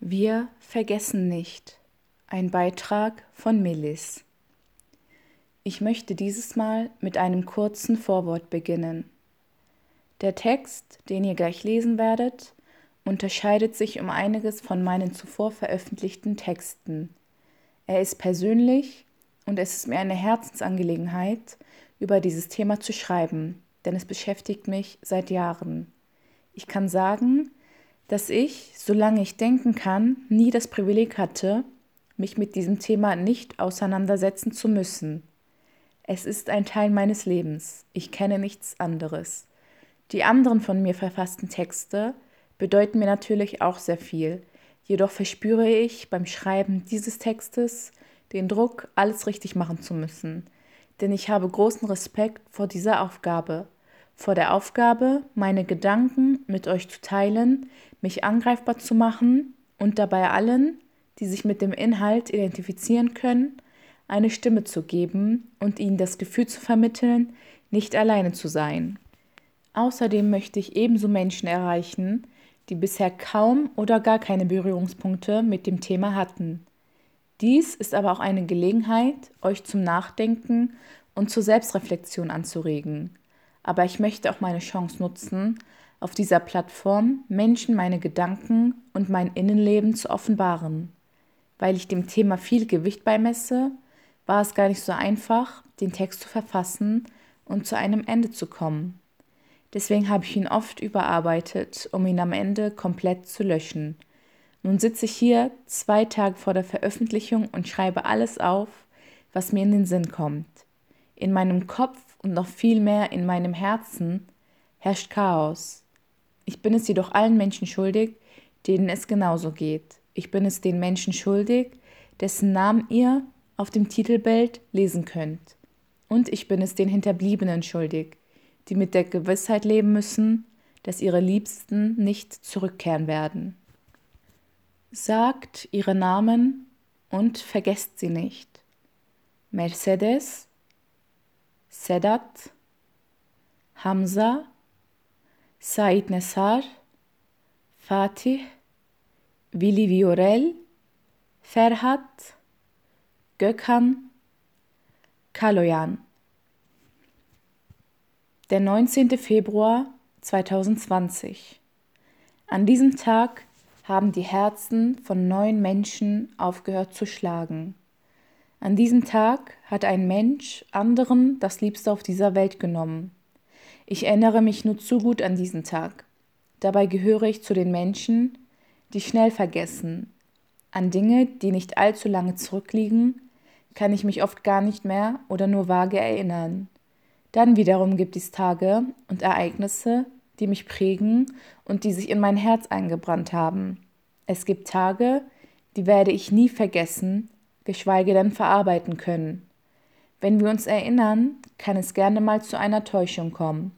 Wir vergessen nicht. Ein Beitrag von Millis. Ich möchte dieses Mal mit einem kurzen Vorwort beginnen. Der Text, den ihr gleich lesen werdet, unterscheidet sich um einiges von meinen zuvor veröffentlichten Texten. Er ist persönlich und es ist mir eine Herzensangelegenheit, über dieses Thema zu schreiben, denn es beschäftigt mich seit Jahren. Ich kann sagen, dass ich, solange ich denken kann, nie das Privileg hatte, mich mit diesem Thema nicht auseinandersetzen zu müssen. Es ist ein Teil meines Lebens. Ich kenne nichts anderes. Die anderen von mir verfassten Texte bedeuten mir natürlich auch sehr viel. Jedoch verspüre ich beim Schreiben dieses Textes den Druck, alles richtig machen zu müssen. Denn ich habe großen Respekt vor dieser Aufgabe vor der Aufgabe, meine Gedanken mit euch zu teilen, mich angreifbar zu machen und dabei allen, die sich mit dem Inhalt identifizieren können, eine Stimme zu geben und ihnen das Gefühl zu vermitteln, nicht alleine zu sein. Außerdem möchte ich ebenso Menschen erreichen, die bisher kaum oder gar keine Berührungspunkte mit dem Thema hatten. Dies ist aber auch eine Gelegenheit, euch zum Nachdenken und zur Selbstreflexion anzuregen aber ich möchte auch meine Chance nutzen, auf dieser Plattform Menschen meine Gedanken und mein Innenleben zu offenbaren. Weil ich dem Thema viel Gewicht beimesse, war es gar nicht so einfach, den Text zu verfassen und zu einem Ende zu kommen. Deswegen habe ich ihn oft überarbeitet, um ihn am Ende komplett zu löschen. Nun sitze ich hier zwei Tage vor der Veröffentlichung und schreibe alles auf, was mir in den Sinn kommt. In meinem Kopf und noch viel mehr in meinem Herzen herrscht Chaos. Ich bin es jedoch allen Menschen schuldig, denen es genauso geht. Ich bin es den Menschen schuldig, dessen Namen ihr auf dem Titelbild lesen könnt. Und ich bin es den Hinterbliebenen schuldig, die mit der Gewissheit leben müssen, dass ihre Liebsten nicht zurückkehren werden. Sagt ihre Namen und vergesst sie nicht. Mercedes Sedat, Hamza, Said Nesar, Fatih, Willi Viorel, Ferhat, Gökhan, Kaloyan. Der 19. Februar 2020. An diesem Tag haben die Herzen von neun Menschen aufgehört zu schlagen. An diesem Tag hat ein Mensch anderen das Liebste auf dieser Welt genommen. Ich erinnere mich nur zu gut an diesen Tag. Dabei gehöre ich zu den Menschen, die schnell vergessen. An Dinge, die nicht allzu lange zurückliegen, kann ich mich oft gar nicht mehr oder nur vage erinnern. Dann wiederum gibt es Tage und Ereignisse, die mich prägen und die sich in mein Herz eingebrannt haben. Es gibt Tage, die werde ich nie vergessen, geschweige denn verarbeiten können. Wenn wir uns erinnern, kann es gerne mal zu einer Täuschung kommen.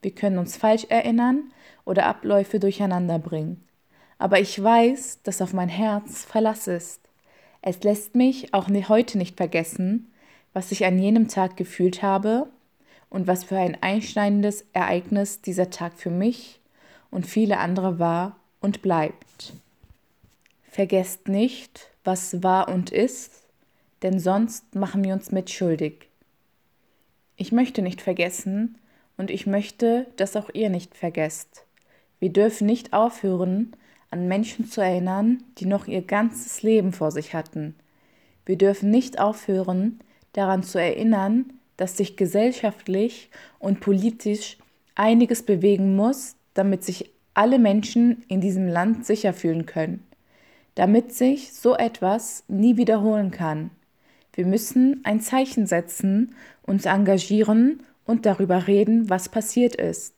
Wir können uns falsch erinnern oder Abläufe durcheinander bringen. Aber ich weiß, dass auf mein Herz Verlass ist. Es lässt mich auch heute nicht vergessen, was ich an jenem Tag gefühlt habe und was für ein einschneidendes Ereignis dieser Tag für mich und viele andere war und bleibt. Vergesst nicht, was war und ist, denn sonst machen wir uns mitschuldig. Ich möchte nicht vergessen und ich möchte, dass auch ihr nicht vergesst. Wir dürfen nicht aufhören, an Menschen zu erinnern, die noch ihr ganzes Leben vor sich hatten. Wir dürfen nicht aufhören, daran zu erinnern, dass sich gesellschaftlich und politisch einiges bewegen muss, damit sich alle Menschen in diesem Land sicher fühlen können damit sich so etwas nie wiederholen kann. Wir müssen ein Zeichen setzen, uns engagieren und darüber reden, was passiert ist.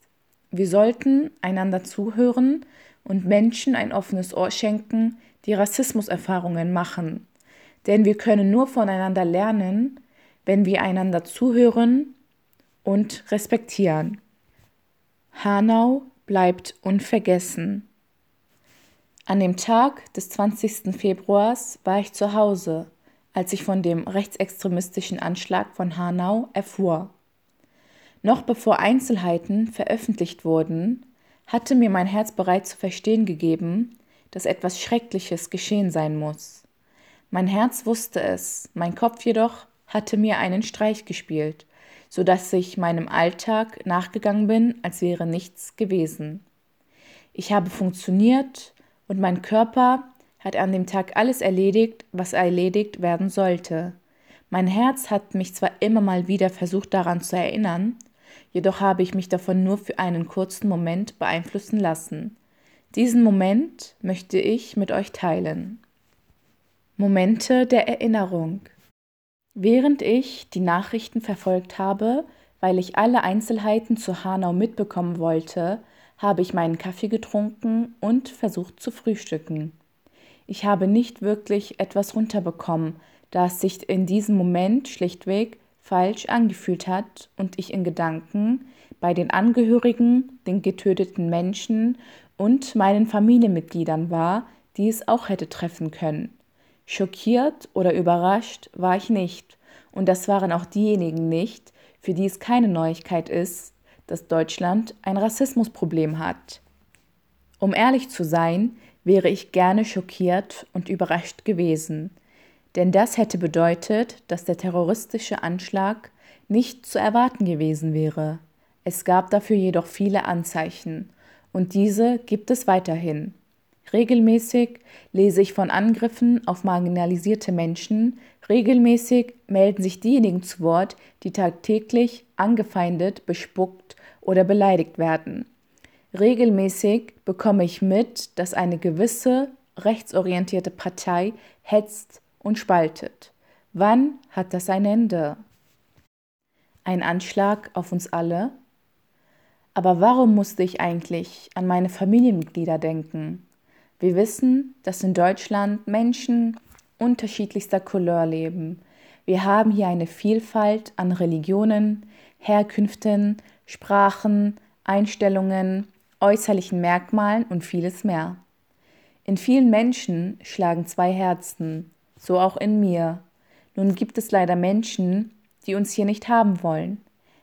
Wir sollten einander zuhören und Menschen ein offenes Ohr schenken, die Rassismuserfahrungen machen. Denn wir können nur voneinander lernen, wenn wir einander zuhören und respektieren. Hanau bleibt unvergessen. An dem Tag des 20. Februars war ich zu Hause, als ich von dem rechtsextremistischen Anschlag von Hanau erfuhr. Noch bevor Einzelheiten veröffentlicht wurden, hatte mir mein Herz bereits zu verstehen gegeben, dass etwas Schreckliches geschehen sein muss. Mein Herz wusste es, mein Kopf jedoch hatte mir einen Streich gespielt, so dass ich meinem Alltag nachgegangen bin, als wäre nichts gewesen. Ich habe funktioniert und mein Körper hat an dem Tag alles erledigt, was erledigt werden sollte. Mein Herz hat mich zwar immer mal wieder versucht daran zu erinnern, jedoch habe ich mich davon nur für einen kurzen Moment beeinflussen lassen. Diesen Moment möchte ich mit euch teilen. Momente der Erinnerung. Während ich die Nachrichten verfolgt habe, weil ich alle Einzelheiten zu Hanau mitbekommen wollte, habe ich meinen Kaffee getrunken und versucht zu frühstücken. Ich habe nicht wirklich etwas runterbekommen, da es sich in diesem Moment schlichtweg falsch angefühlt hat und ich in Gedanken bei den Angehörigen, den getöteten Menschen und meinen Familienmitgliedern war, die es auch hätte treffen können. Schockiert oder überrascht war ich nicht, und das waren auch diejenigen nicht, für die es keine Neuigkeit ist, dass Deutschland ein Rassismusproblem hat. Um ehrlich zu sein, wäre ich gerne schockiert und überrascht gewesen, denn das hätte bedeutet, dass der terroristische Anschlag nicht zu erwarten gewesen wäre. Es gab dafür jedoch viele Anzeichen, und diese gibt es weiterhin. Regelmäßig lese ich von Angriffen auf marginalisierte Menschen. Regelmäßig melden sich diejenigen zu Wort, die tagtäglich angefeindet, bespuckt oder beleidigt werden. Regelmäßig bekomme ich mit, dass eine gewisse rechtsorientierte Partei hetzt und spaltet. Wann hat das ein Ende? Ein Anschlag auf uns alle? Aber warum musste ich eigentlich an meine Familienmitglieder denken? Wir wissen, dass in Deutschland Menschen unterschiedlichster Couleur leben. Wir haben hier eine Vielfalt an Religionen, Herkünften, Sprachen, Einstellungen, äußerlichen Merkmalen und vieles mehr. In vielen Menschen schlagen zwei Herzen, so auch in mir. Nun gibt es leider Menschen, die uns hier nicht haben wollen.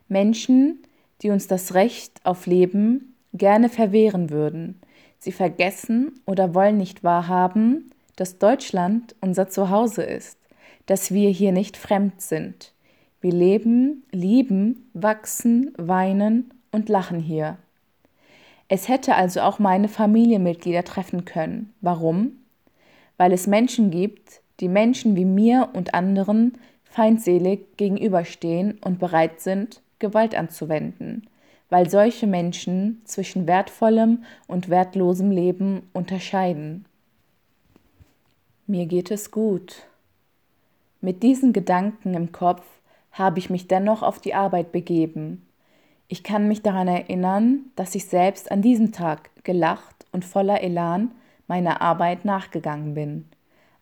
Menschen, die uns das Recht auf Leben gerne verwehren würden. Sie vergessen oder wollen nicht wahrhaben, dass Deutschland unser Zuhause ist, dass wir hier nicht fremd sind. Wir leben, lieben, wachsen, weinen und lachen hier. Es hätte also auch meine Familienmitglieder treffen können. Warum? Weil es Menschen gibt, die Menschen wie mir und anderen feindselig gegenüberstehen und bereit sind, Gewalt anzuwenden weil solche Menschen zwischen wertvollem und wertlosem Leben unterscheiden. Mir geht es gut. Mit diesen Gedanken im Kopf habe ich mich dennoch auf die Arbeit begeben. Ich kann mich daran erinnern, dass ich selbst an diesem Tag gelacht und voller Elan meiner Arbeit nachgegangen bin.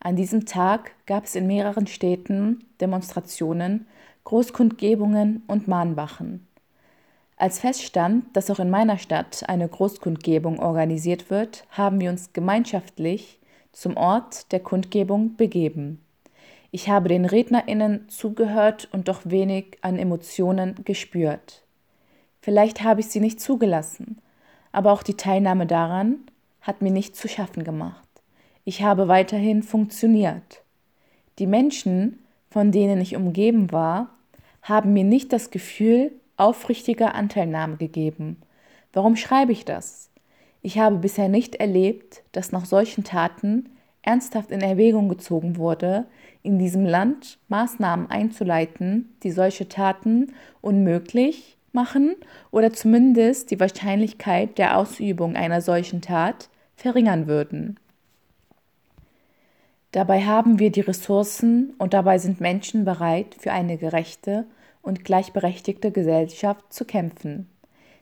An diesem Tag gab es in mehreren Städten Demonstrationen, Großkundgebungen und Mahnwachen. Als feststand, dass auch in meiner Stadt eine Großkundgebung organisiert wird, haben wir uns gemeinschaftlich zum Ort der Kundgebung begeben. Ich habe den Rednerinnen zugehört und doch wenig an Emotionen gespürt. Vielleicht habe ich sie nicht zugelassen, aber auch die Teilnahme daran hat mir nicht zu schaffen gemacht. Ich habe weiterhin funktioniert. Die Menschen, von denen ich umgeben war, haben mir nicht das Gefühl aufrichtiger Anteilnahme gegeben. Warum schreibe ich das? Ich habe bisher nicht erlebt, dass nach solchen Taten ernsthaft in Erwägung gezogen wurde, in diesem Land Maßnahmen einzuleiten, die solche Taten unmöglich machen oder zumindest die Wahrscheinlichkeit der Ausübung einer solchen Tat verringern würden. Dabei haben wir die Ressourcen und dabei sind Menschen bereit für eine gerechte und gleichberechtigte Gesellschaft zu kämpfen.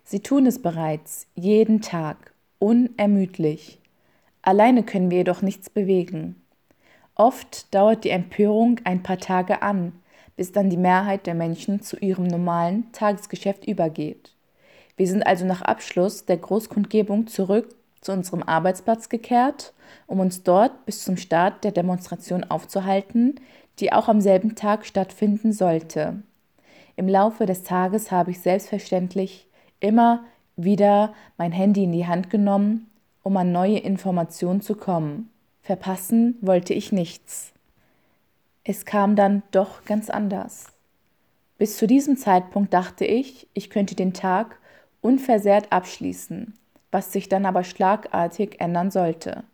Sie tun es bereits jeden Tag, unermüdlich. Alleine können wir jedoch nichts bewegen. Oft dauert die Empörung ein paar Tage an, bis dann die Mehrheit der Menschen zu ihrem normalen Tagesgeschäft übergeht. Wir sind also nach Abschluss der Großkundgebung zurück zu unserem Arbeitsplatz gekehrt, um uns dort bis zum Start der Demonstration aufzuhalten, die auch am selben Tag stattfinden sollte. Im Laufe des Tages habe ich selbstverständlich immer wieder mein Handy in die Hand genommen um an neue Informationen zu kommen. Verpassen wollte ich nichts. Es kam dann doch ganz anders. Bis zu diesem Zeitpunkt dachte ich, ich könnte den Tag unversehrt abschließen, was sich dann aber schlagartig ändern sollte.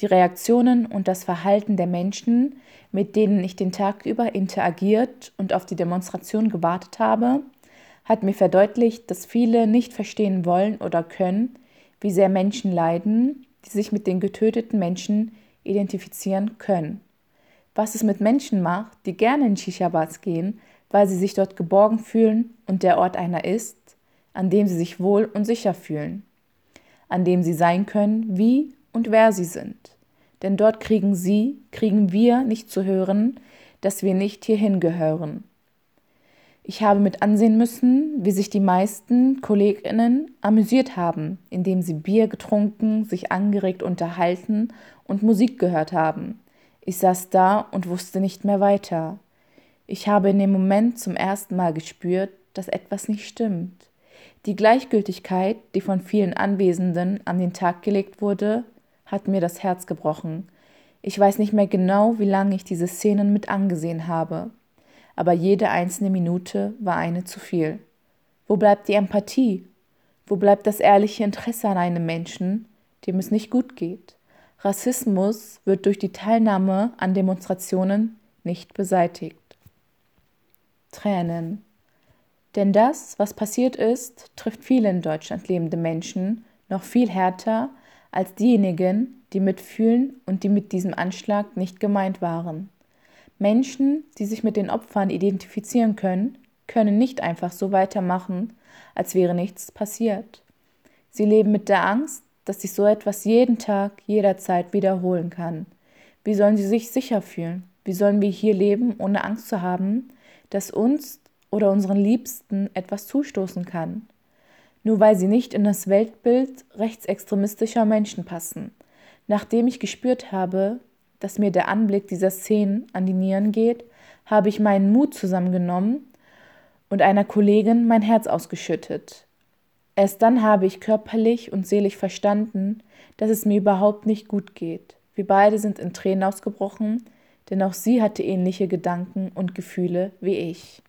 Die Reaktionen und das Verhalten der Menschen, mit denen ich den Tag über interagiert und auf die Demonstration gewartet habe, hat mir verdeutlicht, dass viele nicht verstehen wollen oder können, wie sehr Menschen leiden, die sich mit den getöteten Menschen identifizieren können. Was es mit Menschen macht, die gerne in Shisha-Bars gehen, weil sie sich dort geborgen fühlen und der Ort einer ist, an dem sie sich wohl und sicher fühlen, an dem sie sein können, wie und wer sie sind. Denn dort kriegen sie, kriegen wir nicht zu hören, dass wir nicht hierhin gehören. Ich habe mit ansehen müssen, wie sich die meisten Kolleginnen amüsiert haben, indem sie Bier getrunken, sich angeregt unterhalten und Musik gehört haben. Ich saß da und wusste nicht mehr weiter. Ich habe in dem Moment zum ersten Mal gespürt, dass etwas nicht stimmt. Die Gleichgültigkeit, die von vielen Anwesenden an den Tag gelegt wurde, hat mir das Herz gebrochen. Ich weiß nicht mehr genau, wie lange ich diese Szenen mit angesehen habe aber jede einzelne Minute war eine zu viel. Wo bleibt die Empathie? Wo bleibt das ehrliche Interesse an einem Menschen, dem es nicht gut geht? Rassismus wird durch die Teilnahme an Demonstrationen nicht beseitigt. Tränen. Denn das, was passiert ist, trifft viele in Deutschland lebende Menschen noch viel härter als diejenigen, die mitfühlen und die mit diesem Anschlag nicht gemeint waren. Menschen, die sich mit den Opfern identifizieren können, können nicht einfach so weitermachen, als wäre nichts passiert. Sie leben mit der Angst, dass sich so etwas jeden Tag, jederzeit wiederholen kann. Wie sollen sie sich sicher fühlen? Wie sollen wir hier leben, ohne Angst zu haben, dass uns oder unseren Liebsten etwas zustoßen kann? Nur weil sie nicht in das Weltbild rechtsextremistischer Menschen passen. Nachdem ich gespürt habe, dass mir der Anblick dieser Szenen an die Nieren geht, habe ich meinen Mut zusammengenommen und einer Kollegin mein Herz ausgeschüttet. Erst dann habe ich körperlich und seelisch verstanden, dass es mir überhaupt nicht gut geht. Wir beide sind in Tränen ausgebrochen, denn auch sie hatte ähnliche Gedanken und Gefühle wie ich.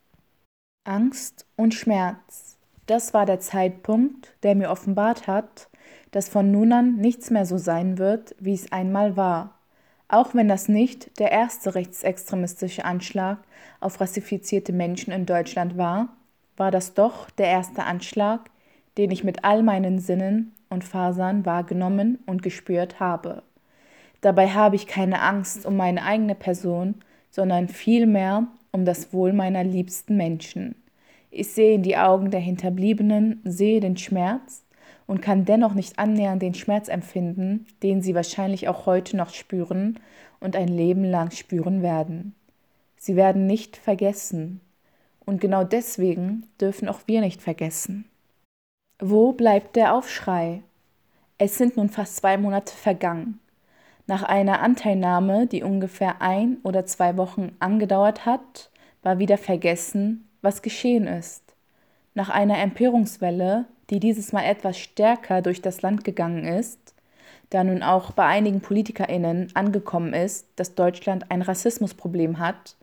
Angst und Schmerz. Das war der Zeitpunkt, der mir offenbart hat, dass von nun an nichts mehr so sein wird, wie es einmal war. Auch wenn das nicht der erste rechtsextremistische Anschlag auf rassifizierte Menschen in Deutschland war, war das doch der erste Anschlag, den ich mit all meinen Sinnen und Fasern wahrgenommen und gespürt habe. Dabei habe ich keine Angst um meine eigene Person, sondern vielmehr um das Wohl meiner liebsten Menschen. Ich sehe in die Augen der Hinterbliebenen, sehe den Schmerz, und kann dennoch nicht annähernd den Schmerz empfinden, den sie wahrscheinlich auch heute noch spüren und ein Leben lang spüren werden. Sie werden nicht vergessen. Und genau deswegen dürfen auch wir nicht vergessen. Wo bleibt der Aufschrei? Es sind nun fast zwei Monate vergangen. Nach einer Anteilnahme, die ungefähr ein oder zwei Wochen angedauert hat, war wieder vergessen, was geschehen ist. Nach einer Empörungswelle, die dieses Mal etwas stärker durch das Land gegangen ist, da nun auch bei einigen Politikerinnen angekommen ist, dass Deutschland ein Rassismusproblem hat,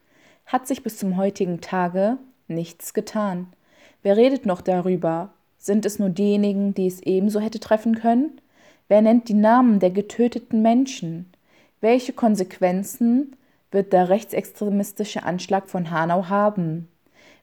hat sich bis zum heutigen Tage nichts getan. Wer redet noch darüber? Sind es nur diejenigen, die es ebenso hätte treffen können? Wer nennt die Namen der getöteten Menschen? Welche Konsequenzen wird der rechtsextremistische Anschlag von Hanau haben?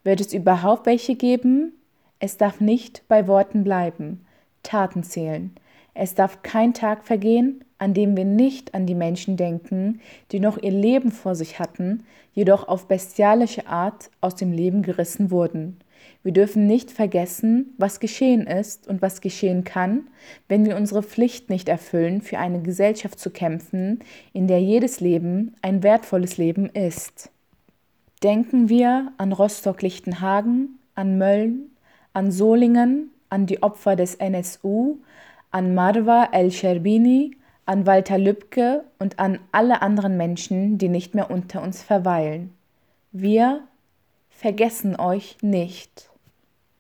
Wird es überhaupt welche geben? Es darf nicht bei Worten bleiben, Taten zählen. Es darf kein Tag vergehen, an dem wir nicht an die Menschen denken, die noch ihr Leben vor sich hatten, jedoch auf bestialische Art aus dem Leben gerissen wurden. Wir dürfen nicht vergessen, was geschehen ist und was geschehen kann, wenn wir unsere Pflicht nicht erfüllen, für eine Gesellschaft zu kämpfen, in der jedes Leben ein wertvolles Leben ist. Denken wir an Rostock-Lichtenhagen, an Mölln, an Solingen, an die Opfer des NSU, an Marwa El-Sherbini, an Walter Lübcke und an alle anderen Menschen, die nicht mehr unter uns verweilen. Wir vergessen euch nicht.